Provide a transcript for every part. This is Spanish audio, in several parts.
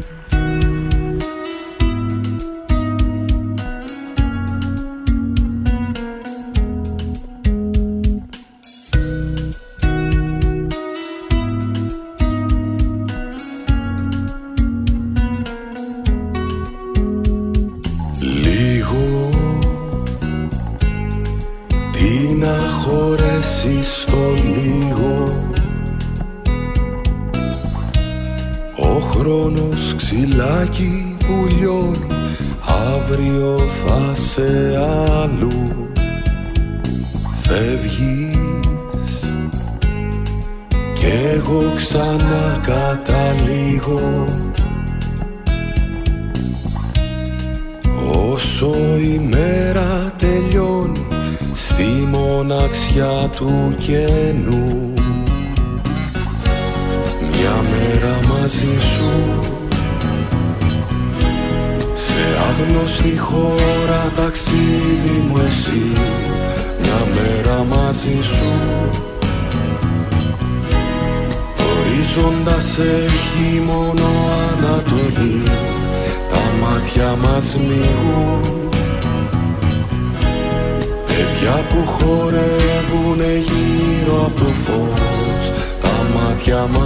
Mm-hmm.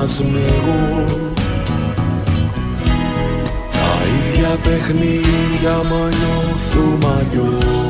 Μάτια μας μηγούν Τα ίδια παιχνίδια μα νιώθουμε αλλιώς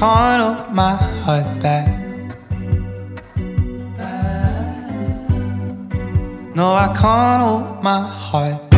can't hold my heart back. No, I can't hold my heart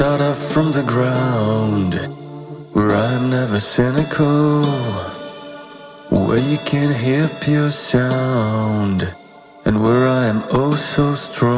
start up from the ground Where I'm never cynical Where you can hear pure sound And where I am oh so strong.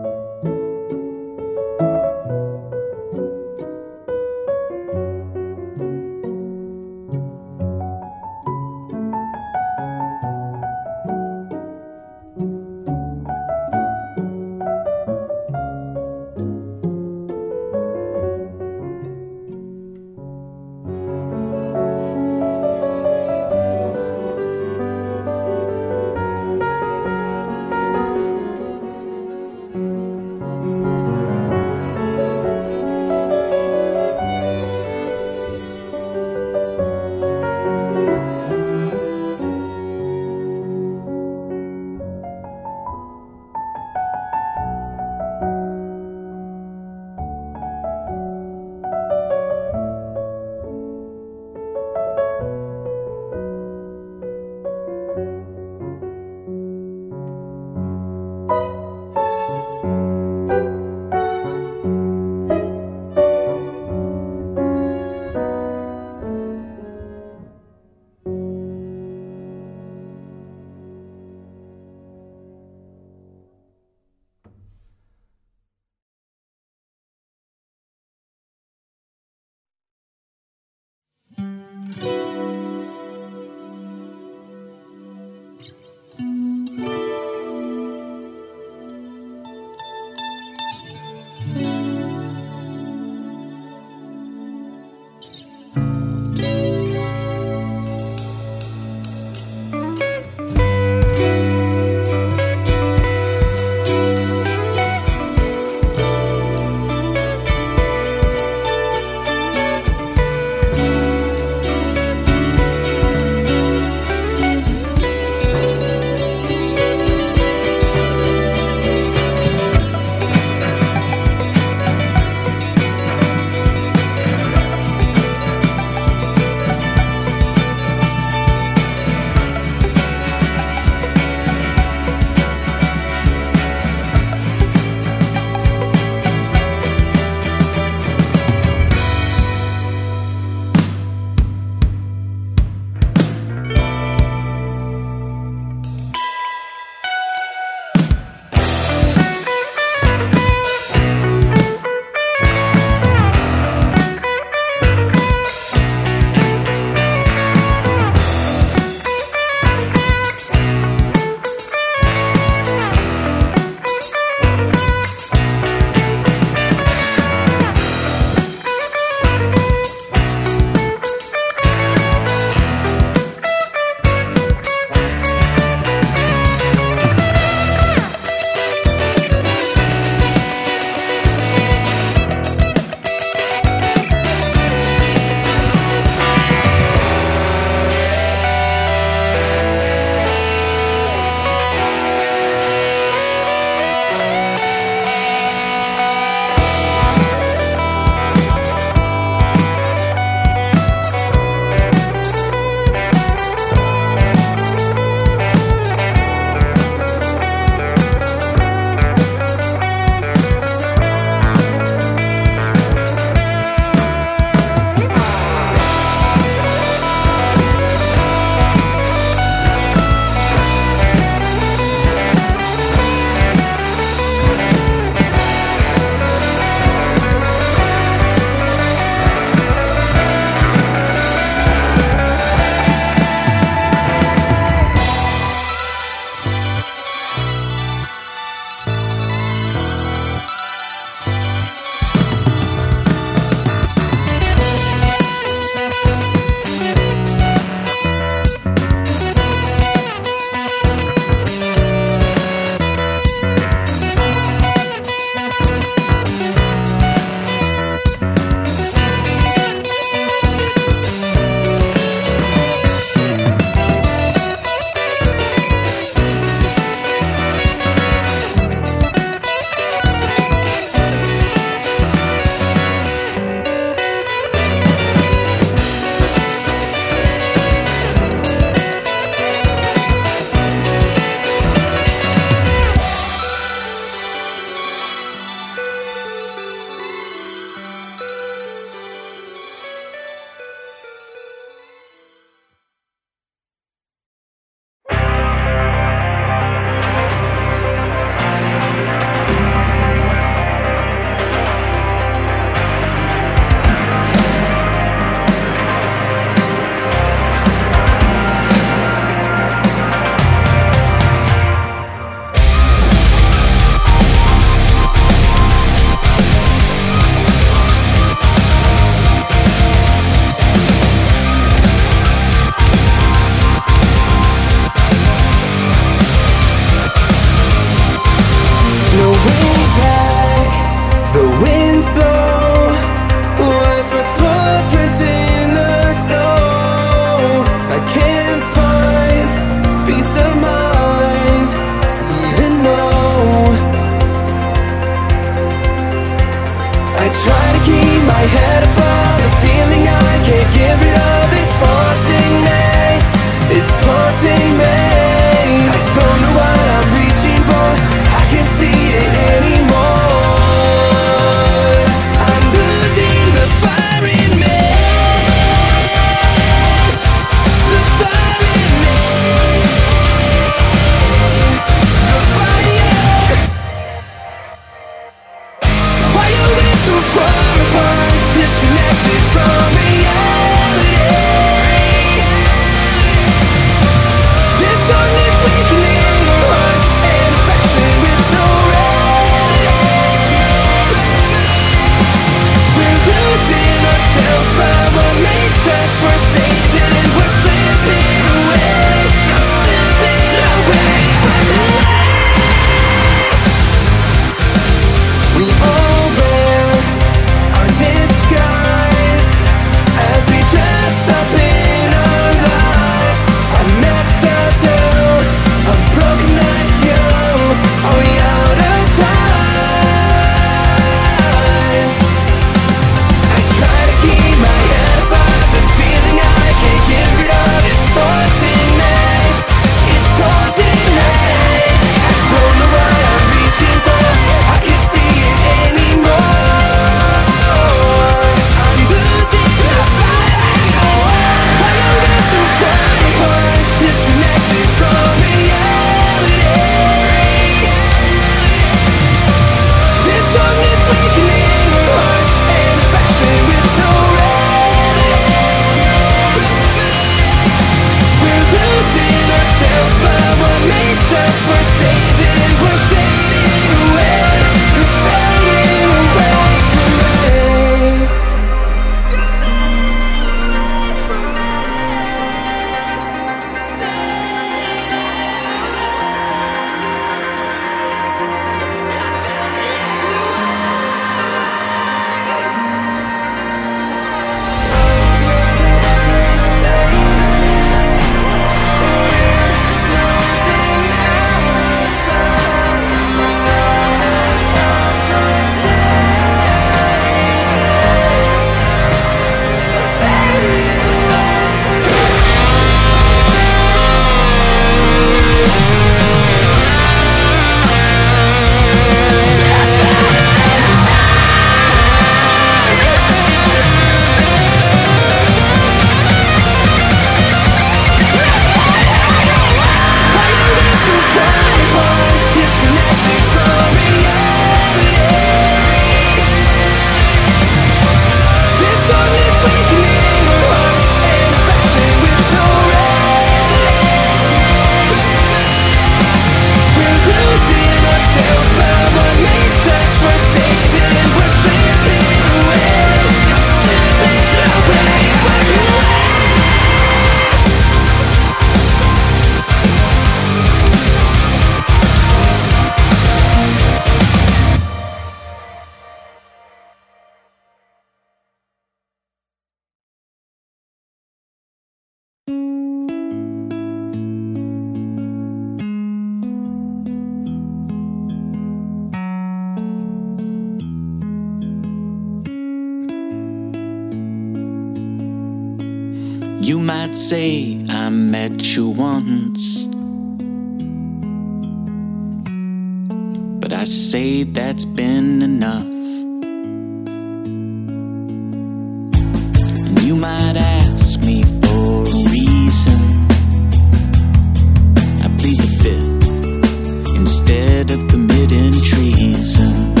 Of committing treason.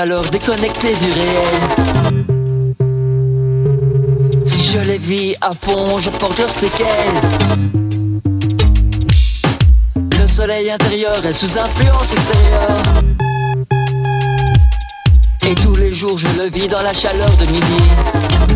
Malheur déconnectés du réel. Si je les vis à fond, je porte leurs séquelles. Le soleil intérieur est sous influence extérieure. Et tous les jours, je le vis dans la chaleur de midi.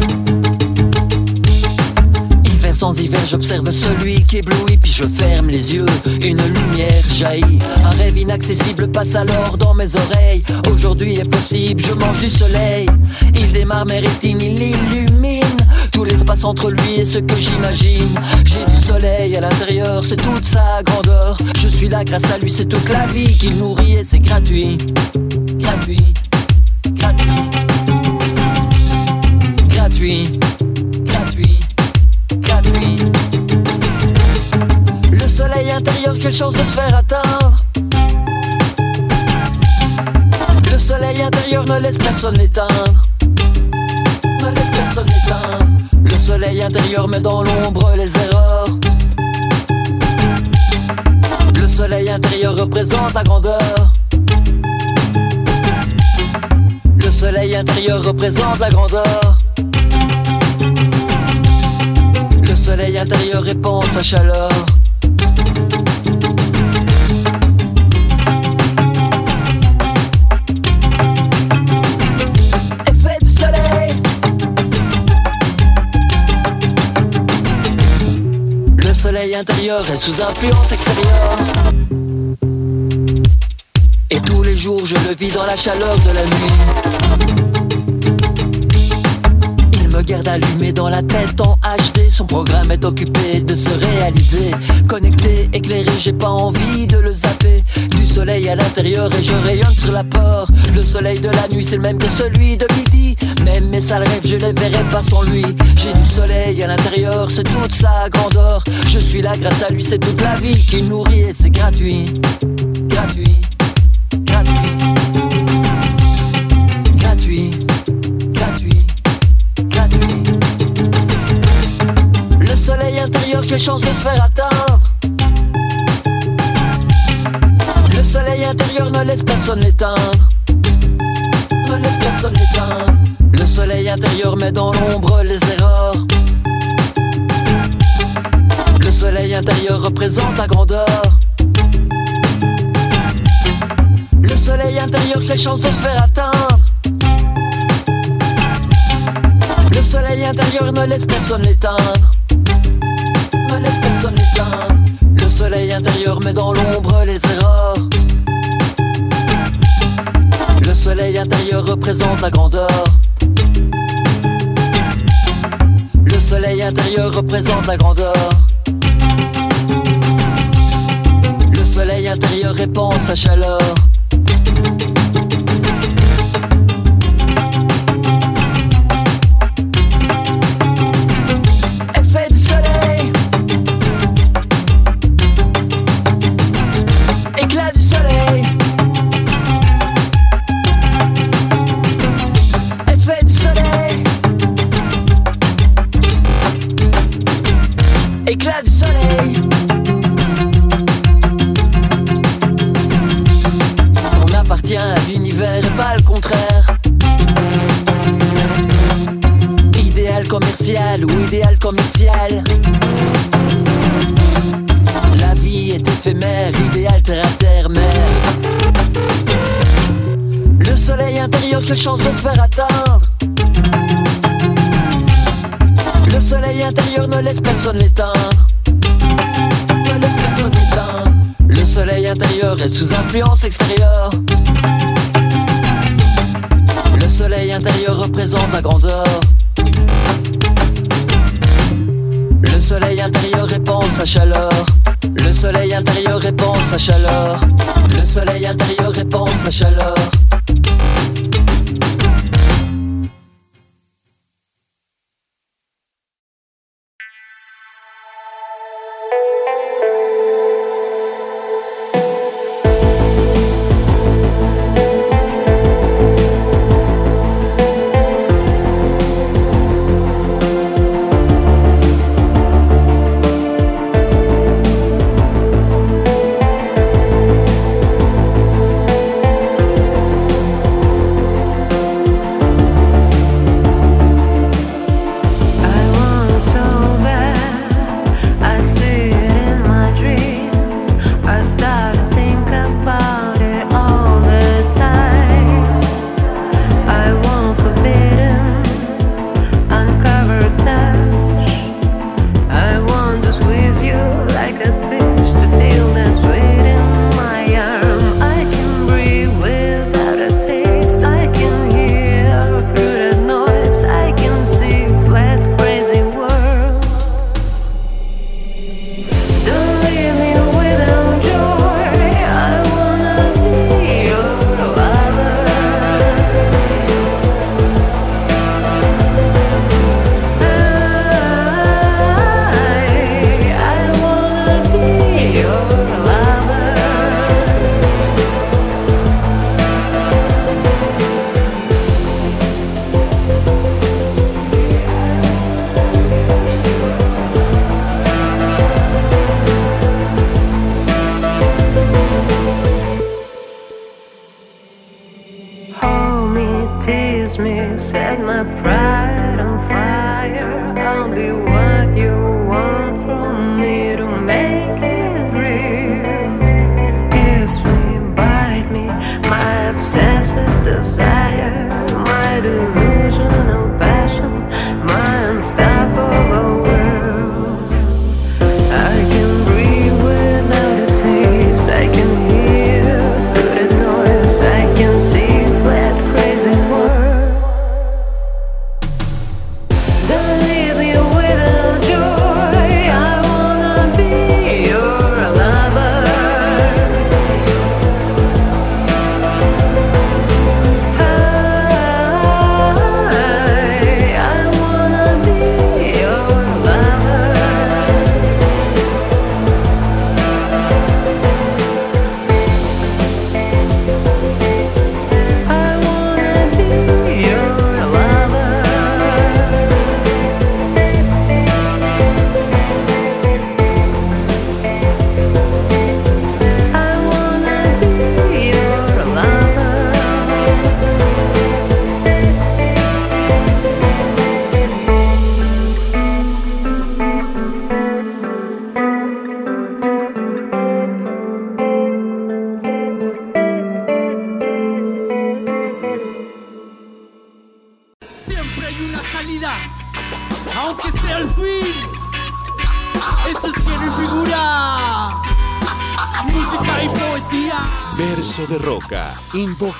Sans hiver, j'observe celui qui éblouit, puis je ferme les yeux. Une lumière jaillit, un rêve inaccessible passe alors dans mes oreilles. Aujourd'hui est possible, je mange du soleil. Il démarre mes rétines, il illumine tout l'espace entre lui et ce que j'imagine. J'ai du soleil à l'intérieur, c'est toute sa grandeur. Je suis là grâce à lui, c'est toute la vie qu'il nourrit et c'est. Gratuit. Gratuit. Gratuit. Gratuit. Chance de se faire. Le soleil intérieur ne laisse personne l'éteindre. Ne laisse personne l'éteindre. Le soleil intérieur met dans l'ombre les erreurs. Le soleil intérieur représente la grandeur. Le soleil intérieur représente la grandeur. Le soleil intérieur répand sa chaleur. Sous influence extérieure. Et tous les jours je le vis dans la chaleur de la nuit. Il me garde allumé dans la tête en HD. Son programme est occupé de se réaliser. Connecté, éclairé, j'ai pas envie de le zapper. Du soleil à l'intérieur et je rayonne sur la peur. Le soleil de la nuit c'est le même que celui de midi. Même mes sales rêves, je les verrai pas sans lui. J'ai du soleil à l'intérieur, c'est toute sa grandeur. Je suis là grâce à lui, c'est toute la vie qui nourrit et c'est gratuit. Gratuit. Gratuit. Gratuit. Gratuit. Le soleil intérieur, quelle chance de se faire Ne laisse personne éteindre. Le soleil intérieur met dans l'ombre les erreurs. Le soleil intérieur représente la grandeur. Le soleil intérieur représente la grandeur. Le soleil intérieur répand sa chaleur.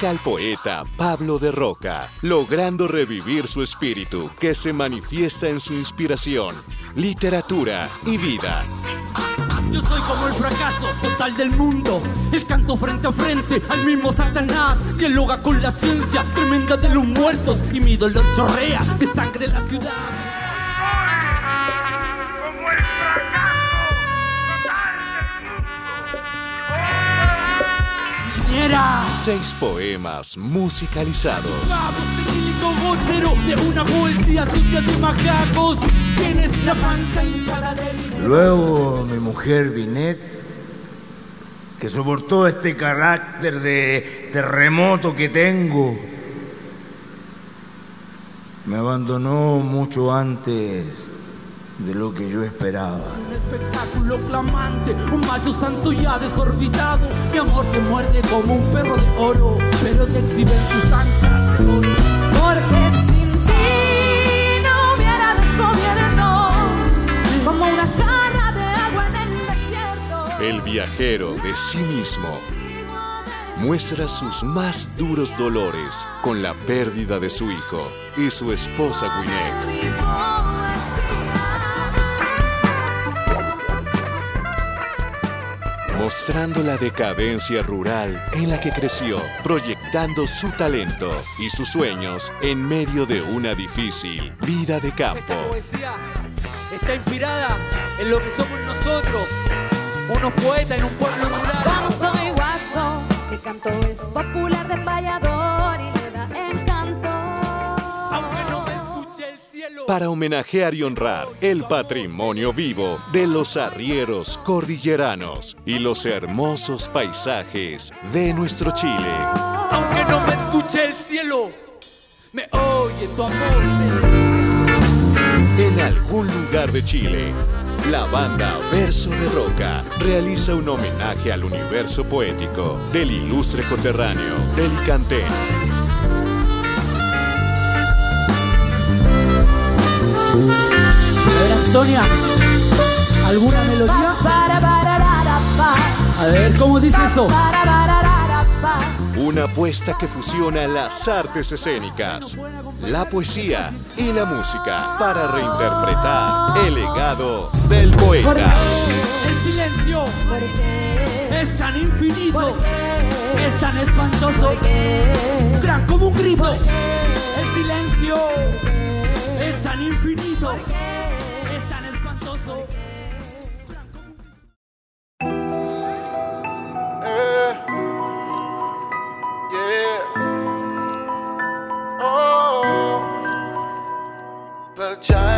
Al poeta Pablo de Roca, logrando revivir su espíritu que se manifiesta en su inspiración, literatura y vida. Yo soy como el fracaso total del mundo. El canto frente a frente al mismo Satanás. Dialoga con la ciencia tremenda de los muertos. Y mi dolor chorrea de sangre la ciudad. Como el fracaso total Viniera. Seis poemas musicalizados. Luego mi mujer Binet, que soportó este carácter de terremoto que tengo, me abandonó mucho antes de lo que yo esperaba. Espectáculo clamante, un macho santo ya desorbitado. Mi amor te muerde como un perro de oro, pero te exhiben sus anclas de oro. Porque sin ti no hubiera descubierto como una jarra de agua en el desierto. El viajero de sí mismo muestra sus más duros dolores con la pérdida de su hijo y su esposa Gwyneth. Mostrando la decadencia rural en la que creció, proyectando su talento y sus sueños en medio de una difícil vida de campo. poesía está inspirada en lo que somos nosotros, unos poetas en un pueblo rural. Vamos, soy guaso, mi canto es popular de payador para homenajear y honrar el patrimonio vivo de los arrieros cordilleranos y los hermosos paisajes de nuestro Chile. Aunque no me escuche el cielo, me oye tu amor. En algún lugar de Chile, la banda Verso de Roca realiza un homenaje al universo poético del ilustre coterráneo del Icantén. A ver, Antonia, ¿alguna melodía? A ver, ¿cómo dice eso? Una apuesta que fusiona las artes escénicas, la poesía y la música para reinterpretar el legado del poeta. El silencio es tan infinito, es tan espantoso, gran como un grito. El silencio infinito, es tan espantoso. Eh, yeah. Oh, vagina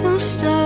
so stop.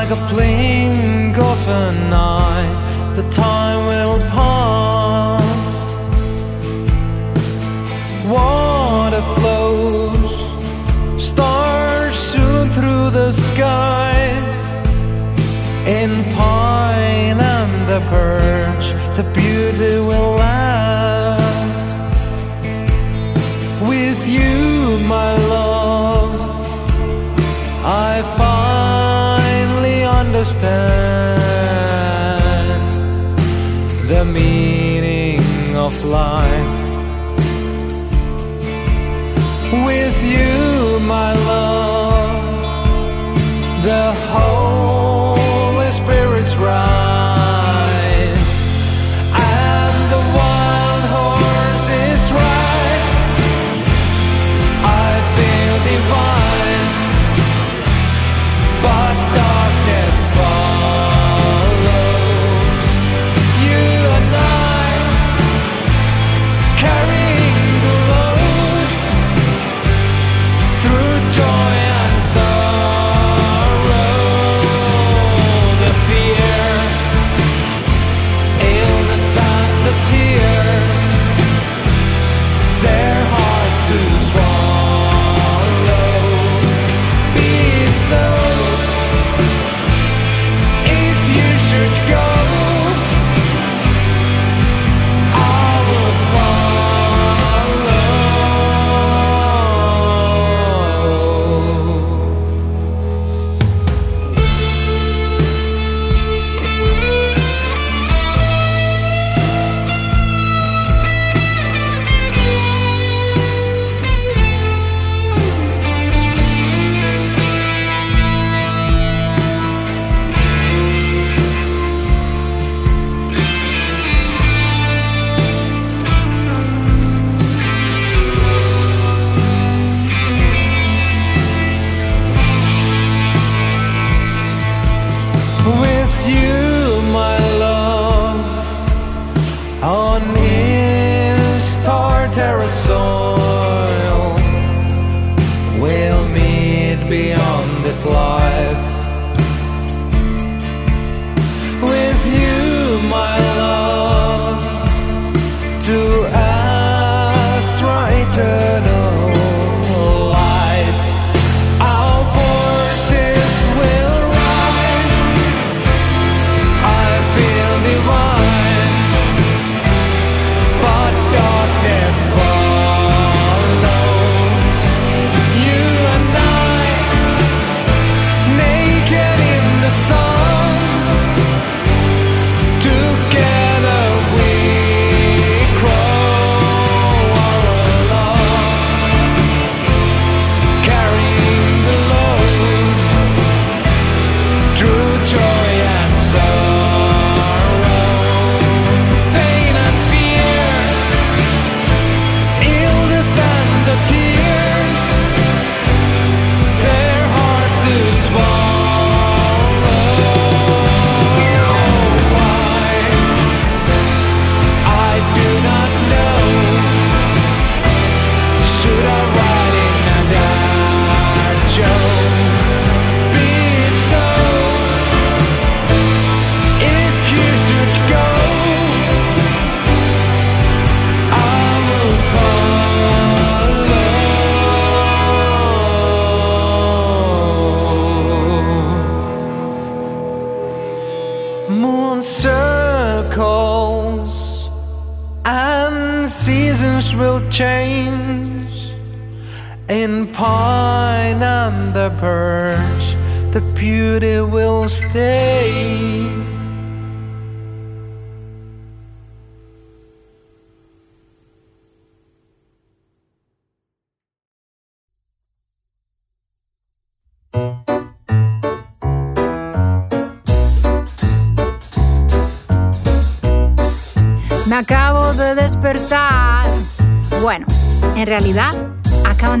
like a blink of an eye The time will pass. Water flows Stars soon through the sky. In pine and the perch The beauty will last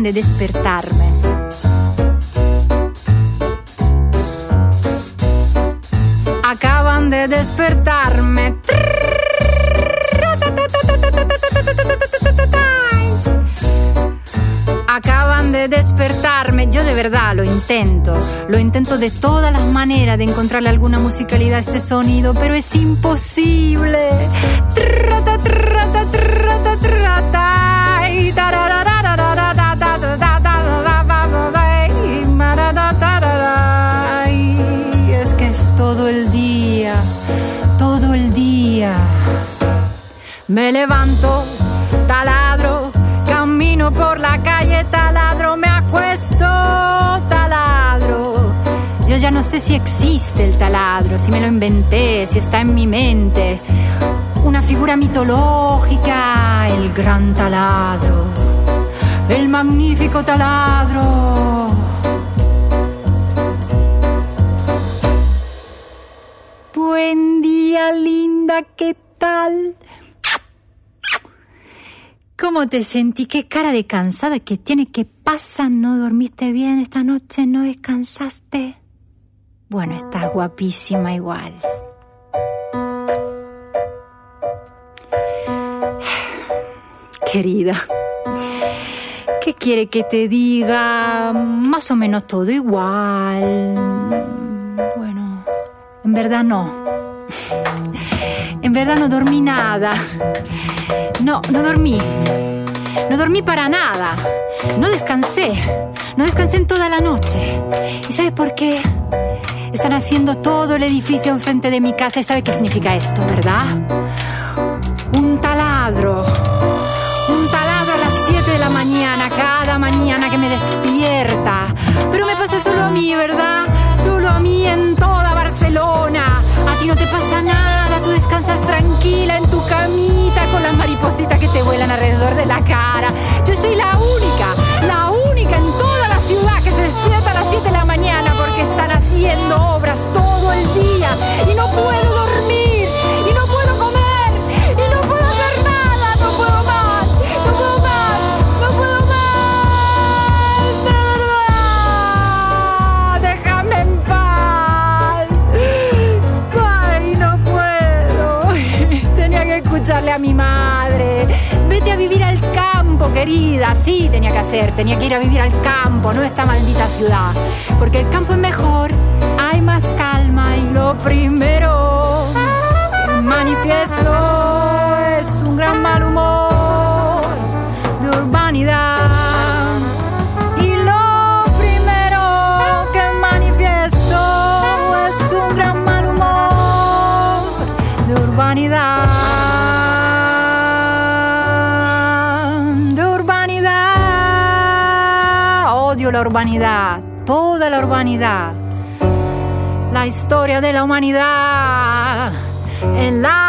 de despertarme. Acaban de despertarme. Acaban de despertarme. Yo de verdad lo intento. Lo intento de todas las maneras de encontrarle alguna musicalidad a este sonido, pero es imposible. Me levanto, taladro, camino por la calle, taladro, me acuesto, taladro. Yo ya no sé si existe el taladro, si me lo inventé, si está en mi mente. Una figura mitológica, el gran taladro, el magnífico taladro. ¿Cómo te sentí? ¿Qué cara de cansada que tiene? ¿Qué pasa? ¿No dormiste bien esta noche? ¿No descansaste? Bueno, estás guapísima igual. Querida, ¿qué quiere que te diga? Más o menos todo igual. Bueno, en verdad no. En verdad no dormí nada. No, no dormí. No dormí para nada. No descansé. No descansé en toda la noche. ¿Y sabe por qué? Están haciendo todo el edificio enfrente de mi casa y sabe qué significa esto, ¿verdad? Un taladro. Un taladro a las 7 de la mañana, cada mañana que me despierta. Pero me pasa solo a mí, ¿verdad? Solo a mí en toda Barcelona. A ti no te pasa nada, tú descansas tranquila en tu camita con las maripositas que te vuelan alrededor de la cara. Yo soy la única, la única en toda la ciudad que se despierta a las 7 de la mañana porque están haciendo obras todo el día y no puedo dormir Vete a vivir al campo, querida. Sí, tenía que hacer. Tenía que ir a vivir al campo, no esta maldita ciudad. Porque el campo es mejor, hay más calma y lo primero manifiesto es un gran mal humor la urbanidad, toda la urbanidad. La historia de la humanidad en la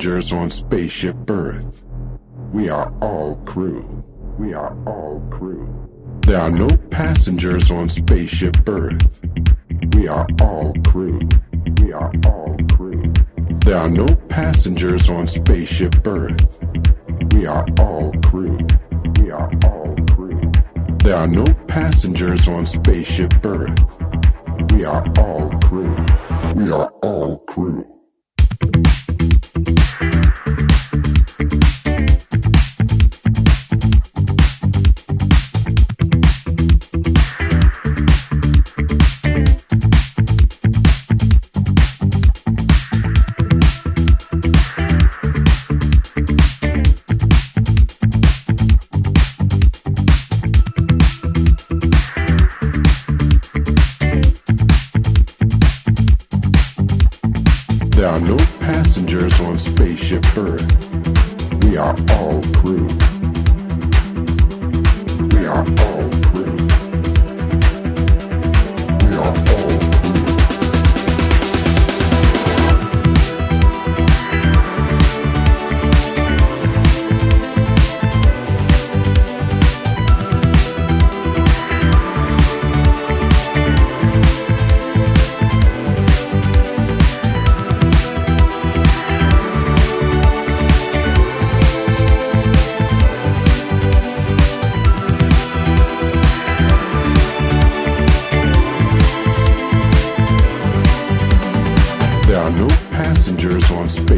passengers on Spaceship Earth. We are all crew. We are all crew. There are no passengers on Spaceship Earth. We are all crew. We are all crew. There are no passengers on Spaceship Earth. We are all crew. We are all crew. There are no passengers on Spaceship Earth. We are all crew. We are all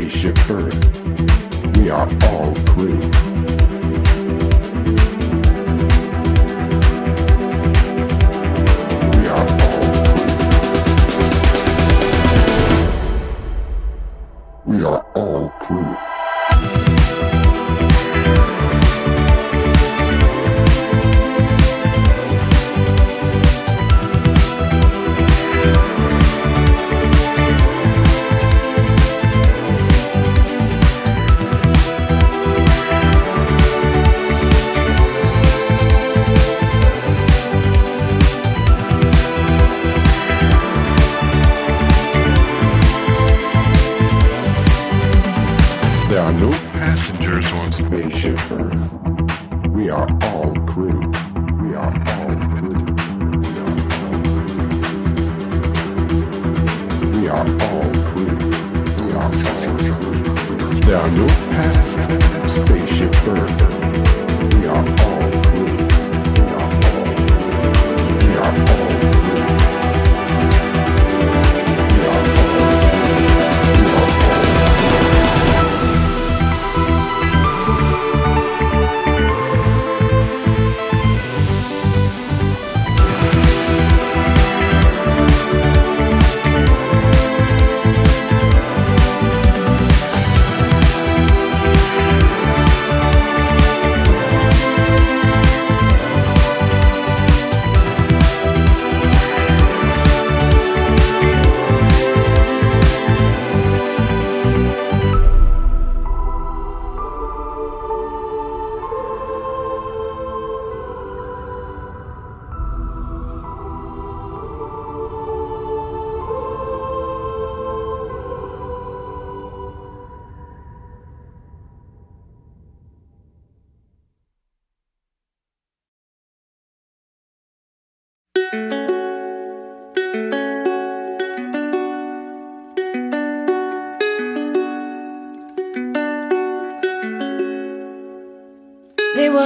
spaceship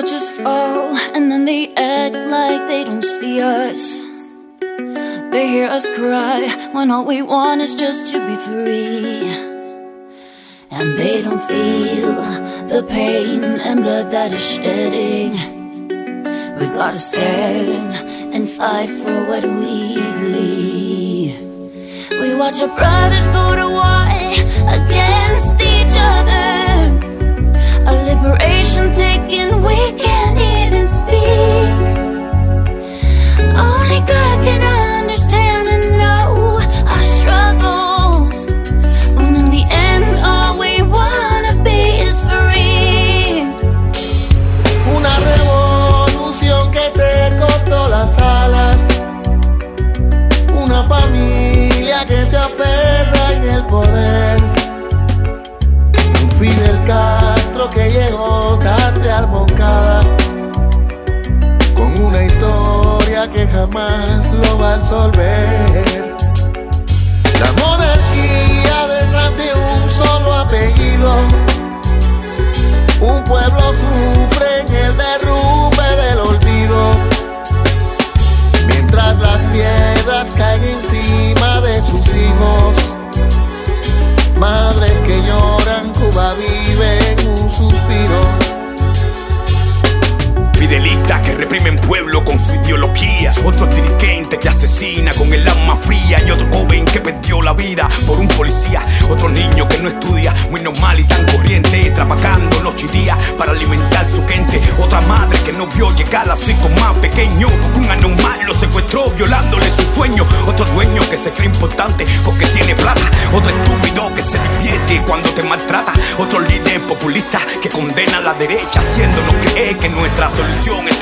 just fall and then they act like they don't see us. They hear us cry when all we want is just to be free. And they don't feel the pain and blood that is shedding. We gotta stand and fight for what we believe. We watch our brothers go to war against each other attention taken, we can't even speak. Only God can que llegó tarde al bocada con una historia que jamás lo va a resolver. La monarquía detrás de un solo apellido, un pueblo sufre en el derrumbe del olvido, mientras las piedras caen encima de sus hijos, madres que lloran Cuba secta que reprimen pueblo con su ideología. Otro dirigente que asesina con el alma fría. Y otro joven que perdió la vida por un policía. Otro niño que no estudia, muy normal y tan corriente. Trabajando noche y día para alimentar su gente. Otra madre que no vio llegar a su hijo más pequeño. Porque un anormal lo secuestró violándole su sueño. Otro dueño que se cree importante porque tiene plata. Otro estúpido que se divierte cuando te maltrata. Otro líder populista que condena a la derecha haciéndonos creer que nuestra solución es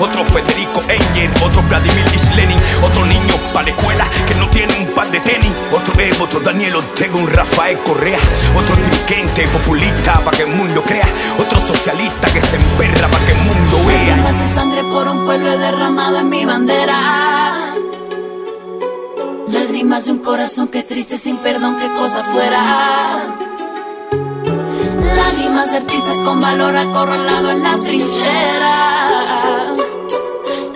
otro Federico Engel, otro Vladimir Ilich Lenin, otro niño para la escuela que no tiene un par de tenis. Otro Evo, otro Daniel Ortega, un Rafael Correa. Otro dirigente populista para que el mundo crea. Otro socialista que se emperra para que el mundo vea. De sangre por un pueblo derramado en mi bandera. Lágrimas de un corazón que triste sin perdón, qué cosa fuera. Lágrimas de artistas con valor acorralado en la trinchera.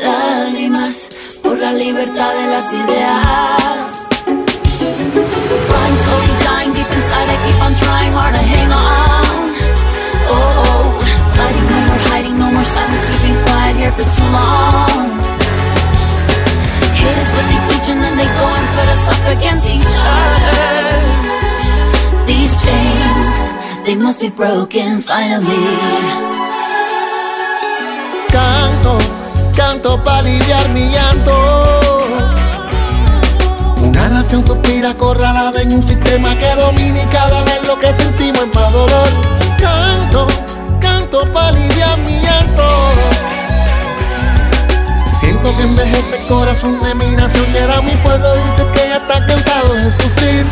Lágrimas por la libertad de las ideas. Flying slowly dying deep inside, I keep on trying hard to hang on. Oh, oh, fighting no more hiding, no more silence. We've been quiet here for too long. Hate is what they teach, and then they go and put us up against each other. These chains, they must be broken finally. Canto, canto para aliviar mi llanto. Una nación suspira acorralada en un sistema que domina y cada vez lo que sentimos es más dolor. Canto, canto para aliviar mi llanto. Siento que envejece el corazón de mi nación y ahora mi pueblo dice que ya está cansado de sufrir.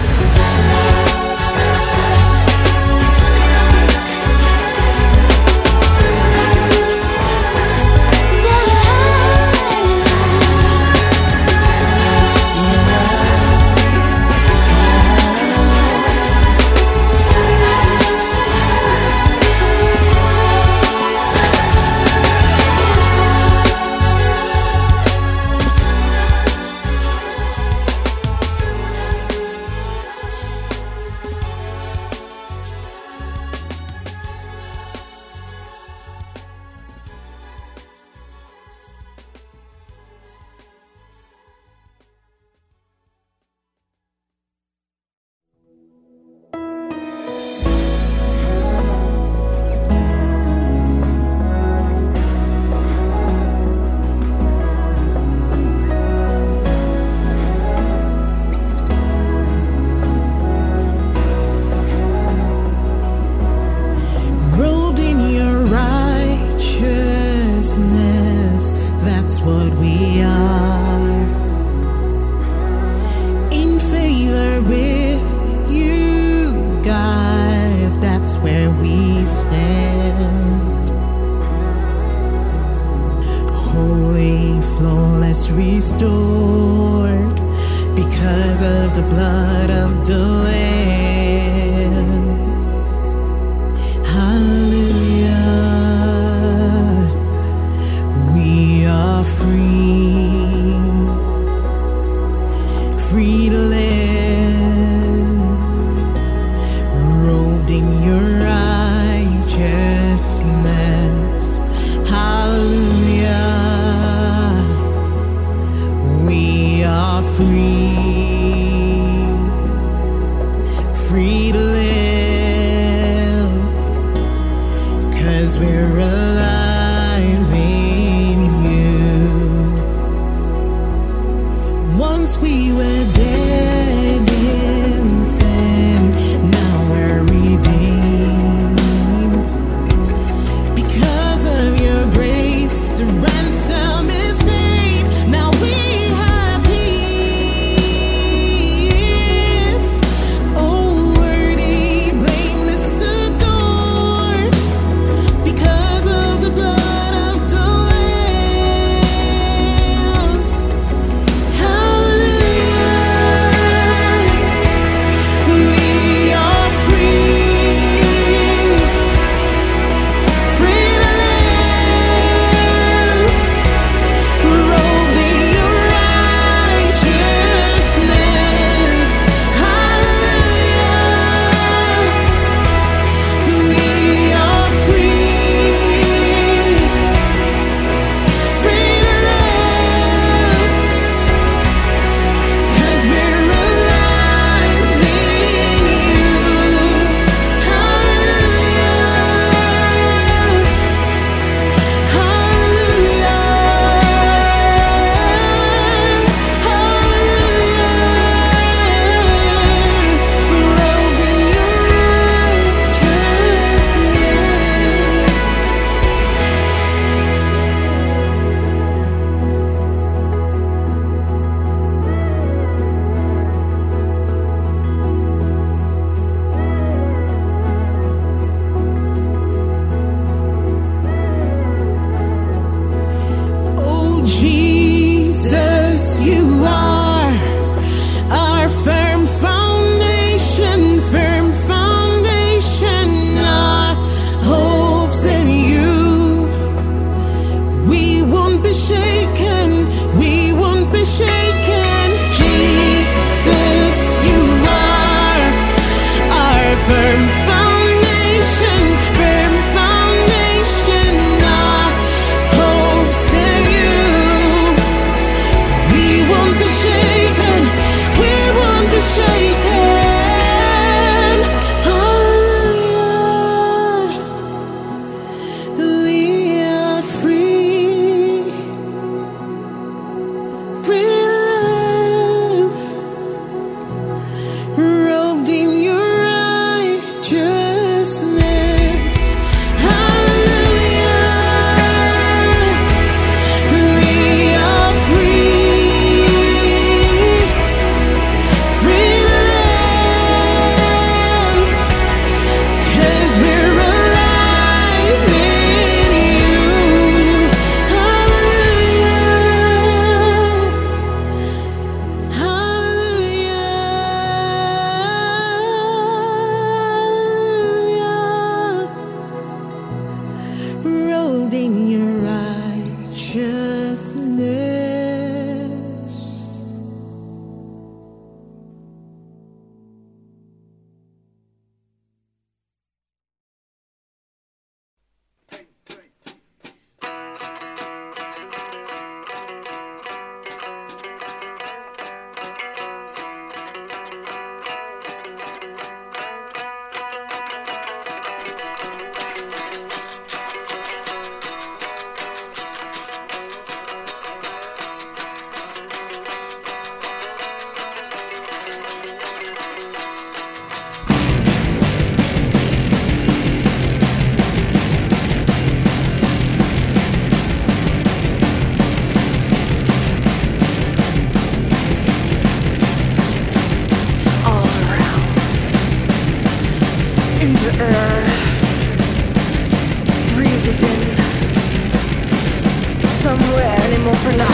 for now.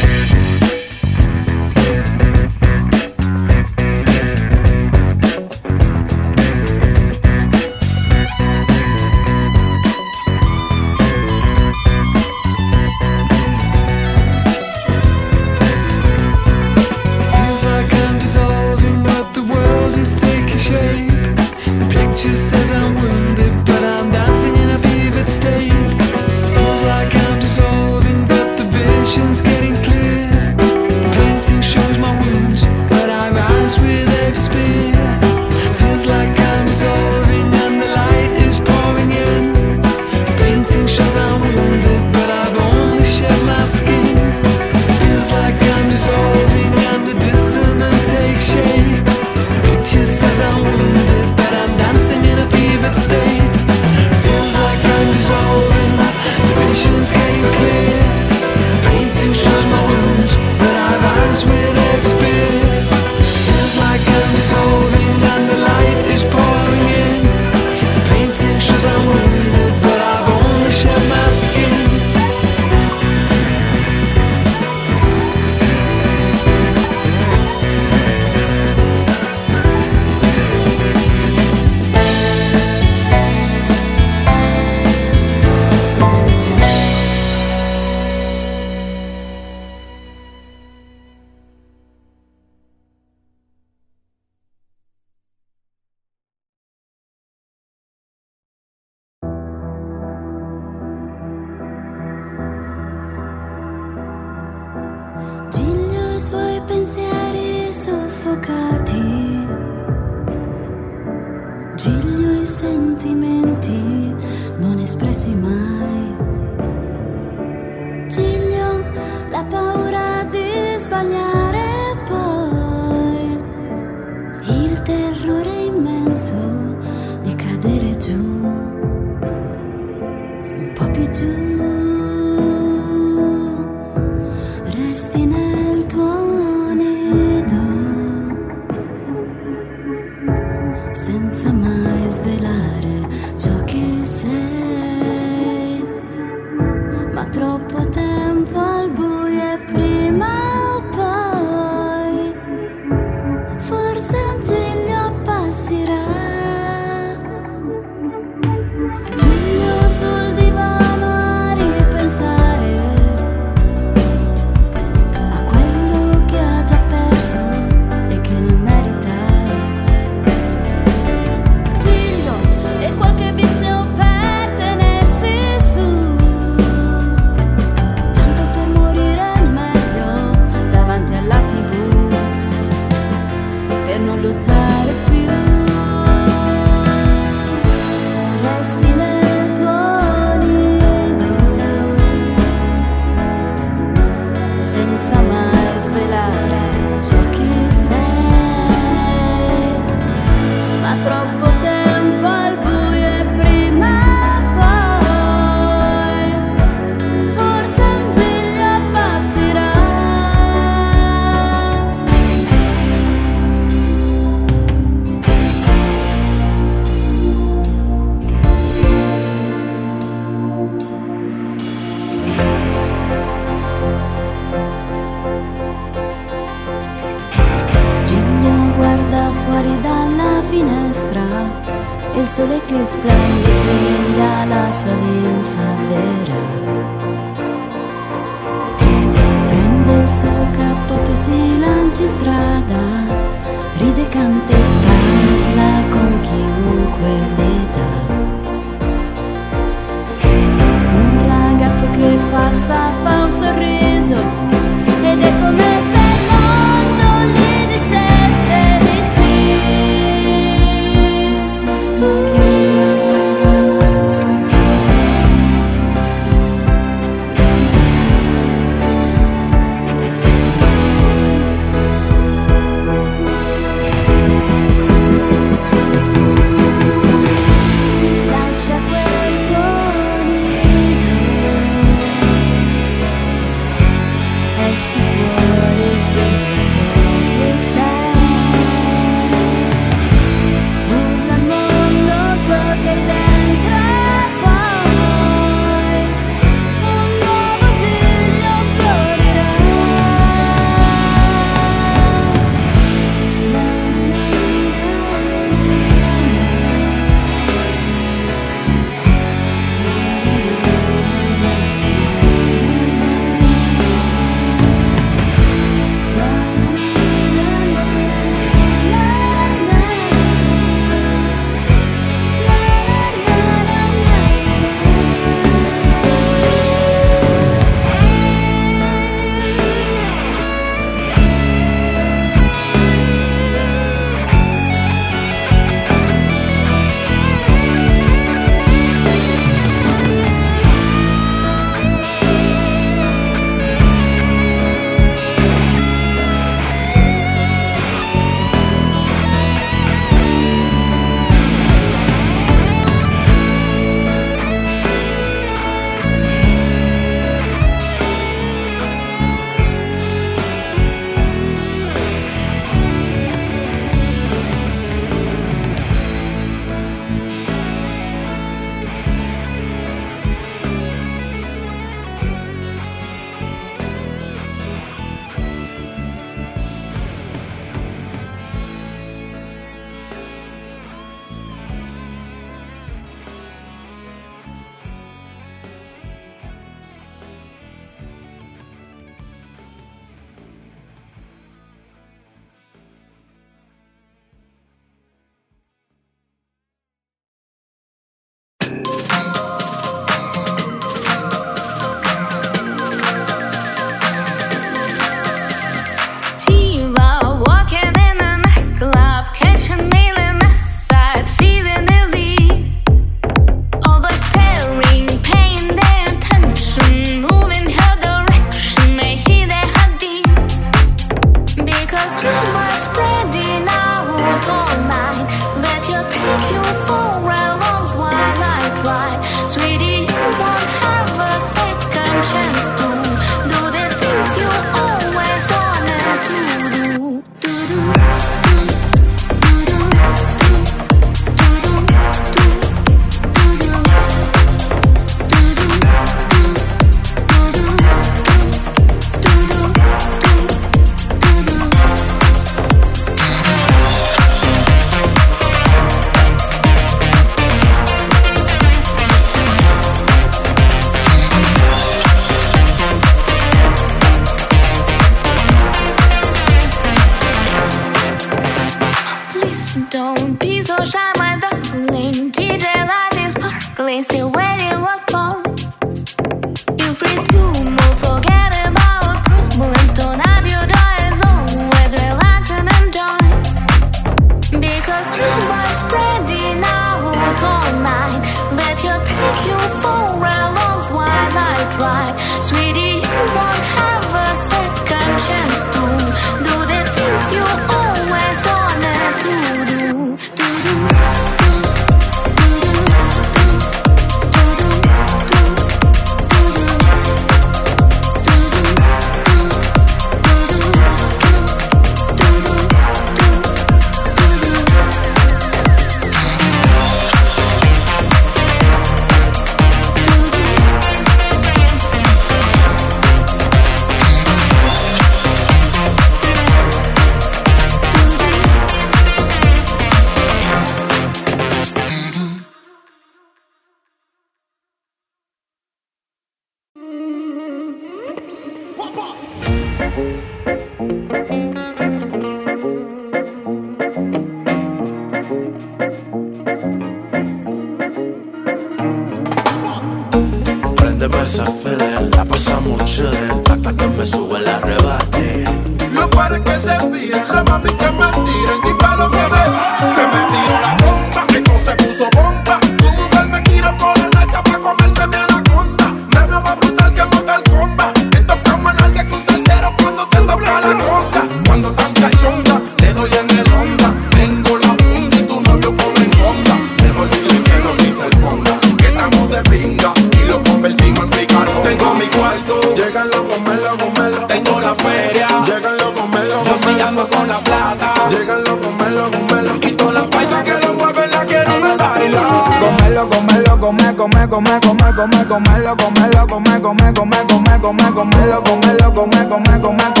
come, comerlo, comerlo, come, come, come, come, come, comerlo, comerlo, come, come, come.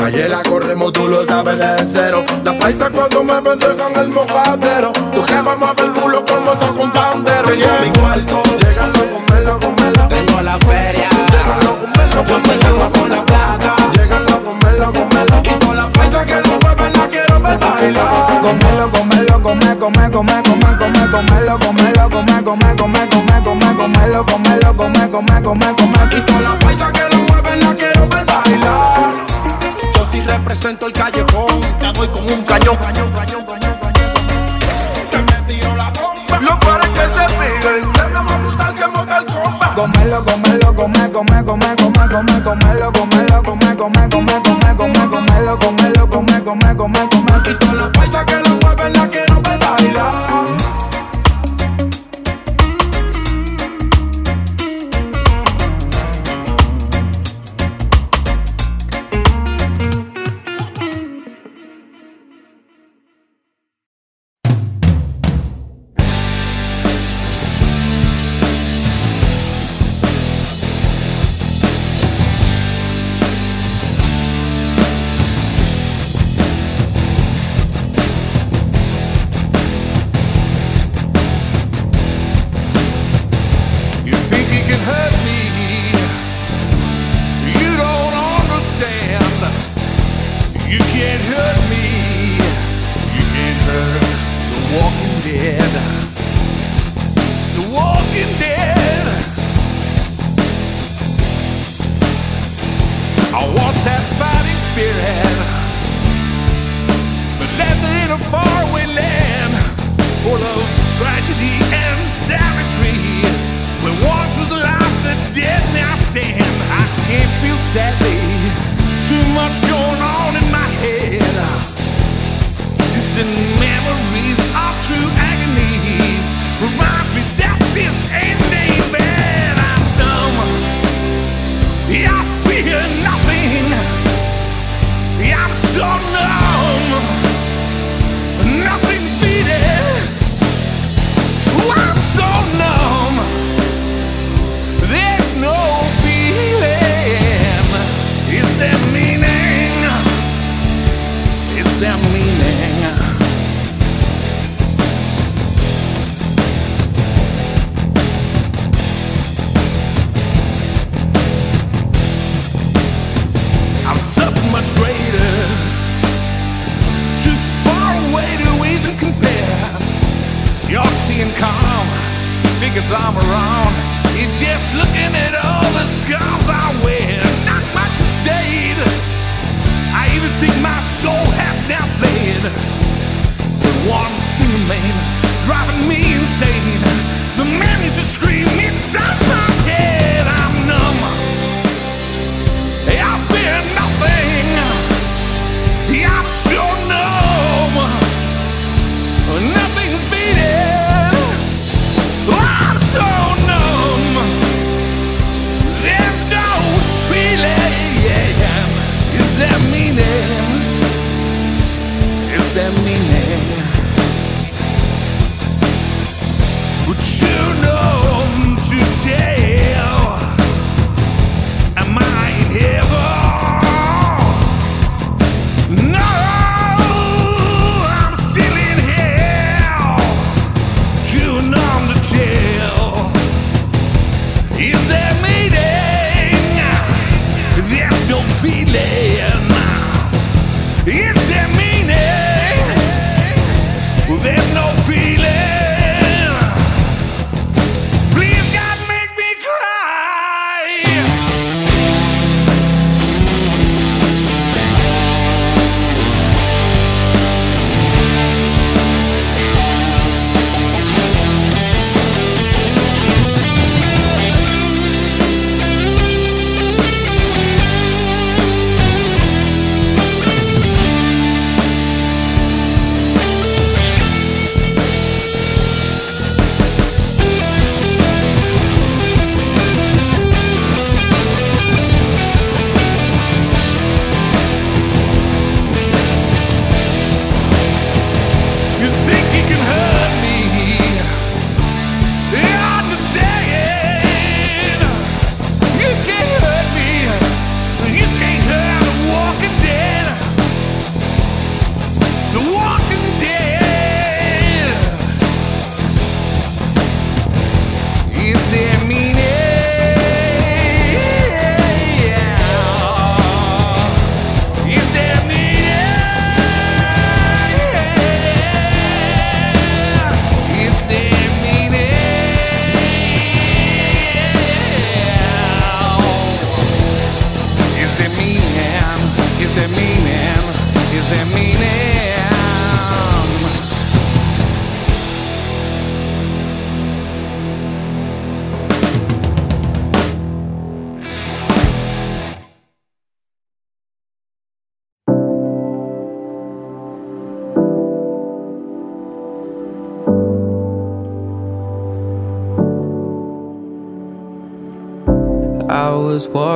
calle la corremos, tú lo sabes de cero. La paisa cuando me con el mojadero. Tu jefa mueve el culo como toca un bandero. Yeah. Mi cuarto, llegalo, comerlo, comerlo. Tengo la feria, llegalo, comerlo. Yo soy llego con la plata, llegalo, comerlo, comerlo. Y con la paisa que lo mueve la quiero ver bailar. Comerlo, comerlo, comer, comer, comer, comer, comer, comerlo, comerlo, comer, comer, comer.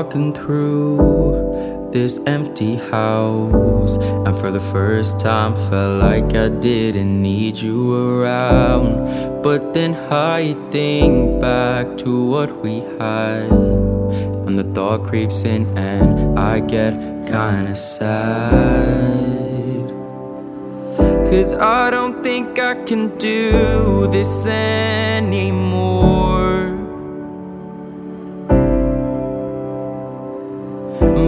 Walking through this empty house, and for the first time felt like I didn't need you around. But then I think back to what we had, and the thought creeps in, and I get kinda sad. Cause I don't think I can do this anymore.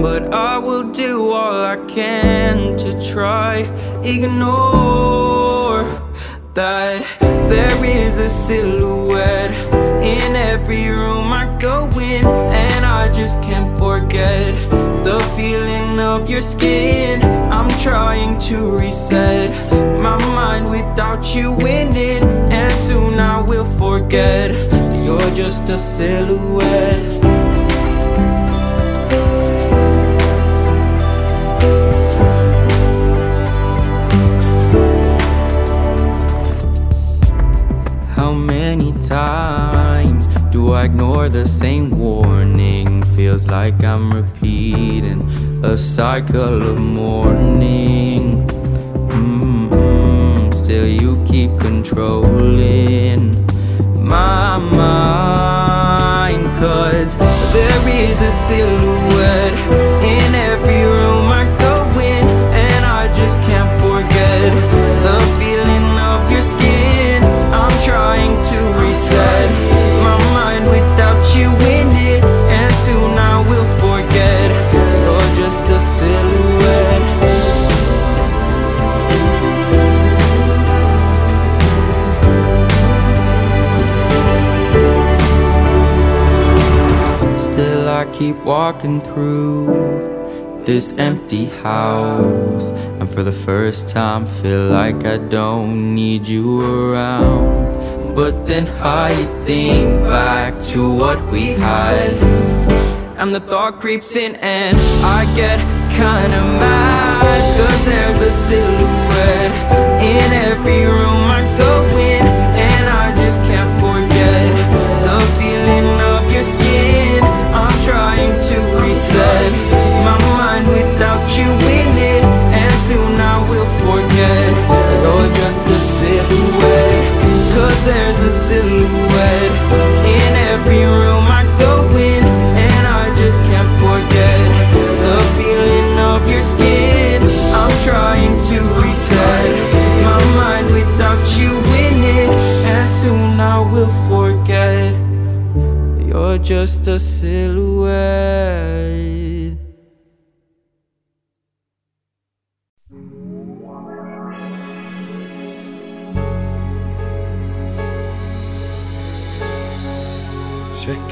But I will do all I can to try ignore that there is a silhouette in every room I go in and I just can't forget the feeling of your skin. I'm trying to reset my mind without you in it and soon I will forget. You're just a silhouette many times do I ignore the same warning? Feels like I'm repeating a cycle of mourning. Mm, Still, you keep controlling my mind. Cause there is a silhouette in every keep walking through this empty house. And for the first time, feel like I don't need you around. But then I think back to what we had. And the thought creeps in, and I get kinda mad. Cause there's a silhouette in every room there's a silhouette in every room I go in, and I just can't forget the feeling of your skin. I'm trying to reset my mind without you in it, and soon I will forget you're just a silhouette.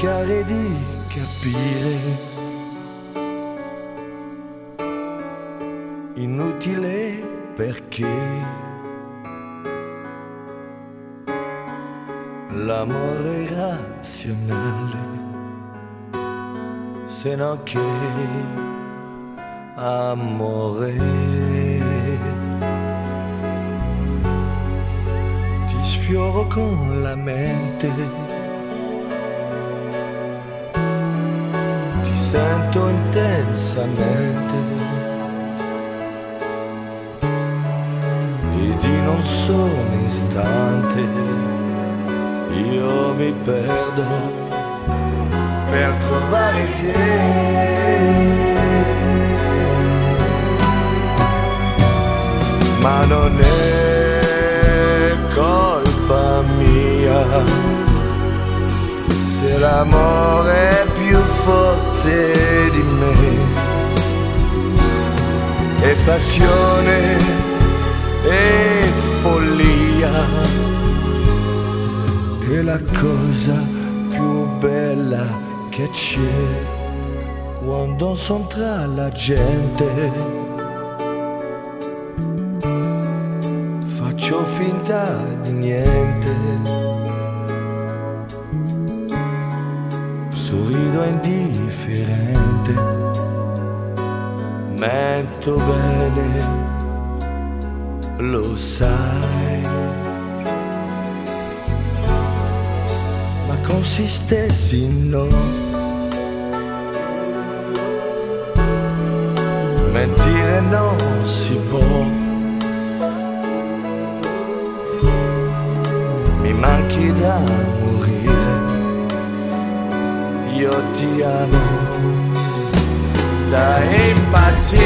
Cercare di capire. Inutile perché l'amore è razionale, se no che amore. Ti sfioro con la mente. Sento intensamente. Ed in un solo istante io mi perdo per trovare te. Ma non è colpa mia se l'amore è forte di me. E passione e follia è la cosa più bella che c'è. Quando son tra la gente faccio finta di niente sorrido indifferente, mento bene, lo sai. Ma consistessi no. Mentire non si può. Mi manchi da morire siano da impazienza.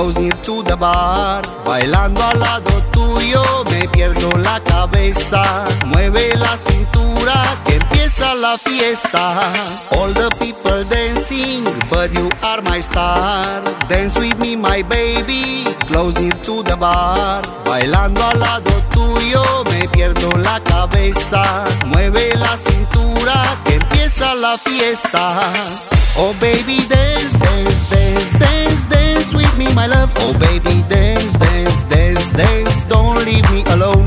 a unir tu bar, Bailando al lado tuyo me pierdo la cabeza. Mueve la cintura que empieza la fiesta. All the people dancing, but you are my star. Dance with me, my baby. Close near to the bar. Bailando al lado tuyo me pierdo la cabeza. Mueve la cintura que empieza la fiesta. Oh baby, dance, dance, dance, dance, dance. sweet me, my love. Oh, baby, dance, dance, dance, dance. Don't leave me alone.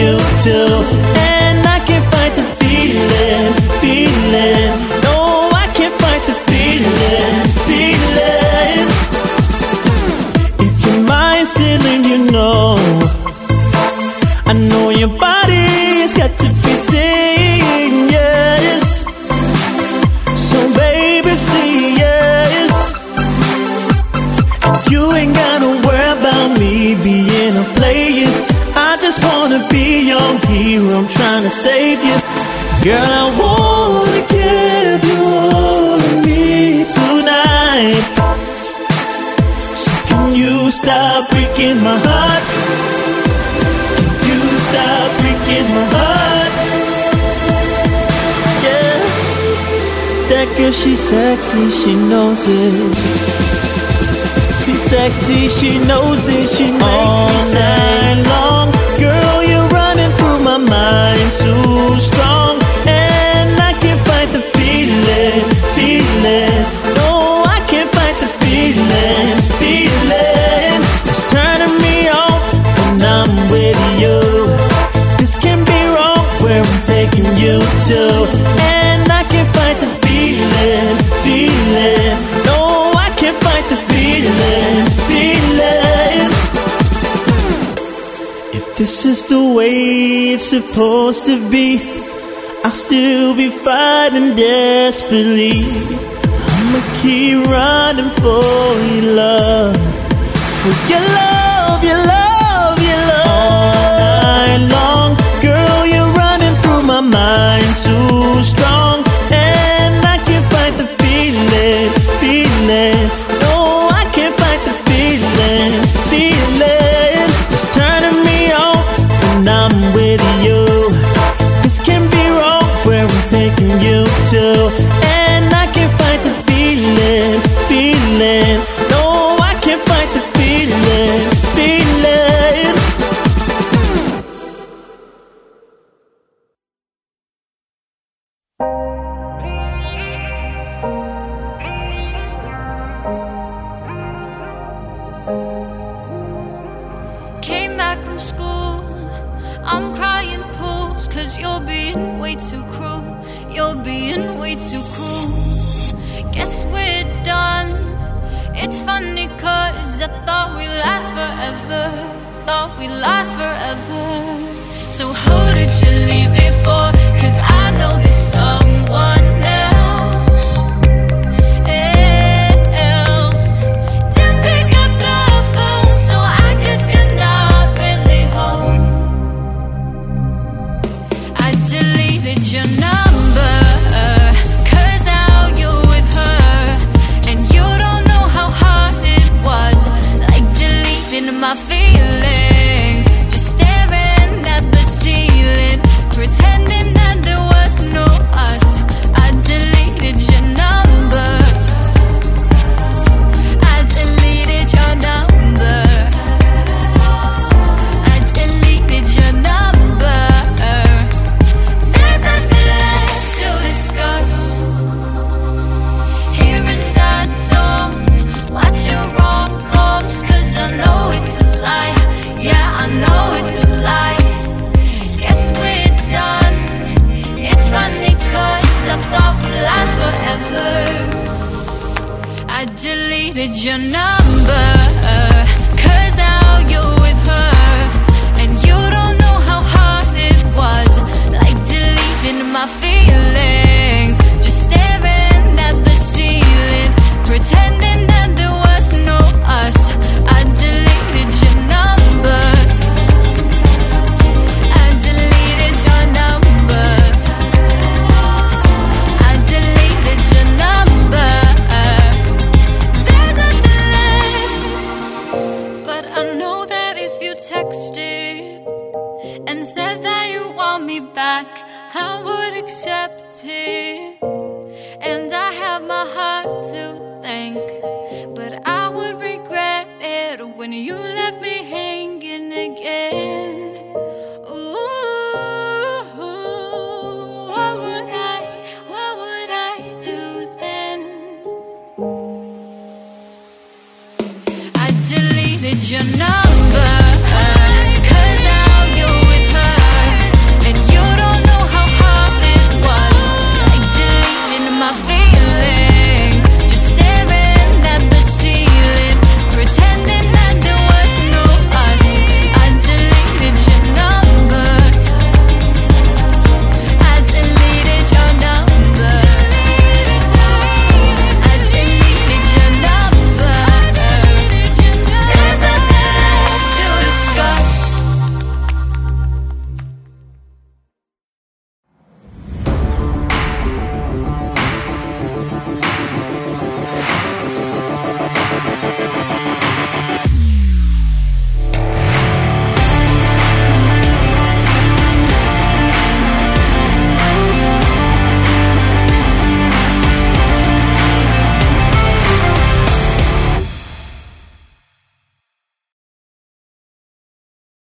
you too. sexy, she knows it. She's sexy, she knows it, she makes me sad. just the way it's supposed to be. I'll still be fighting desperately. I'ma keep running for your love. For your love, your love, your love. All night long, girl, you're running through my mind too strong.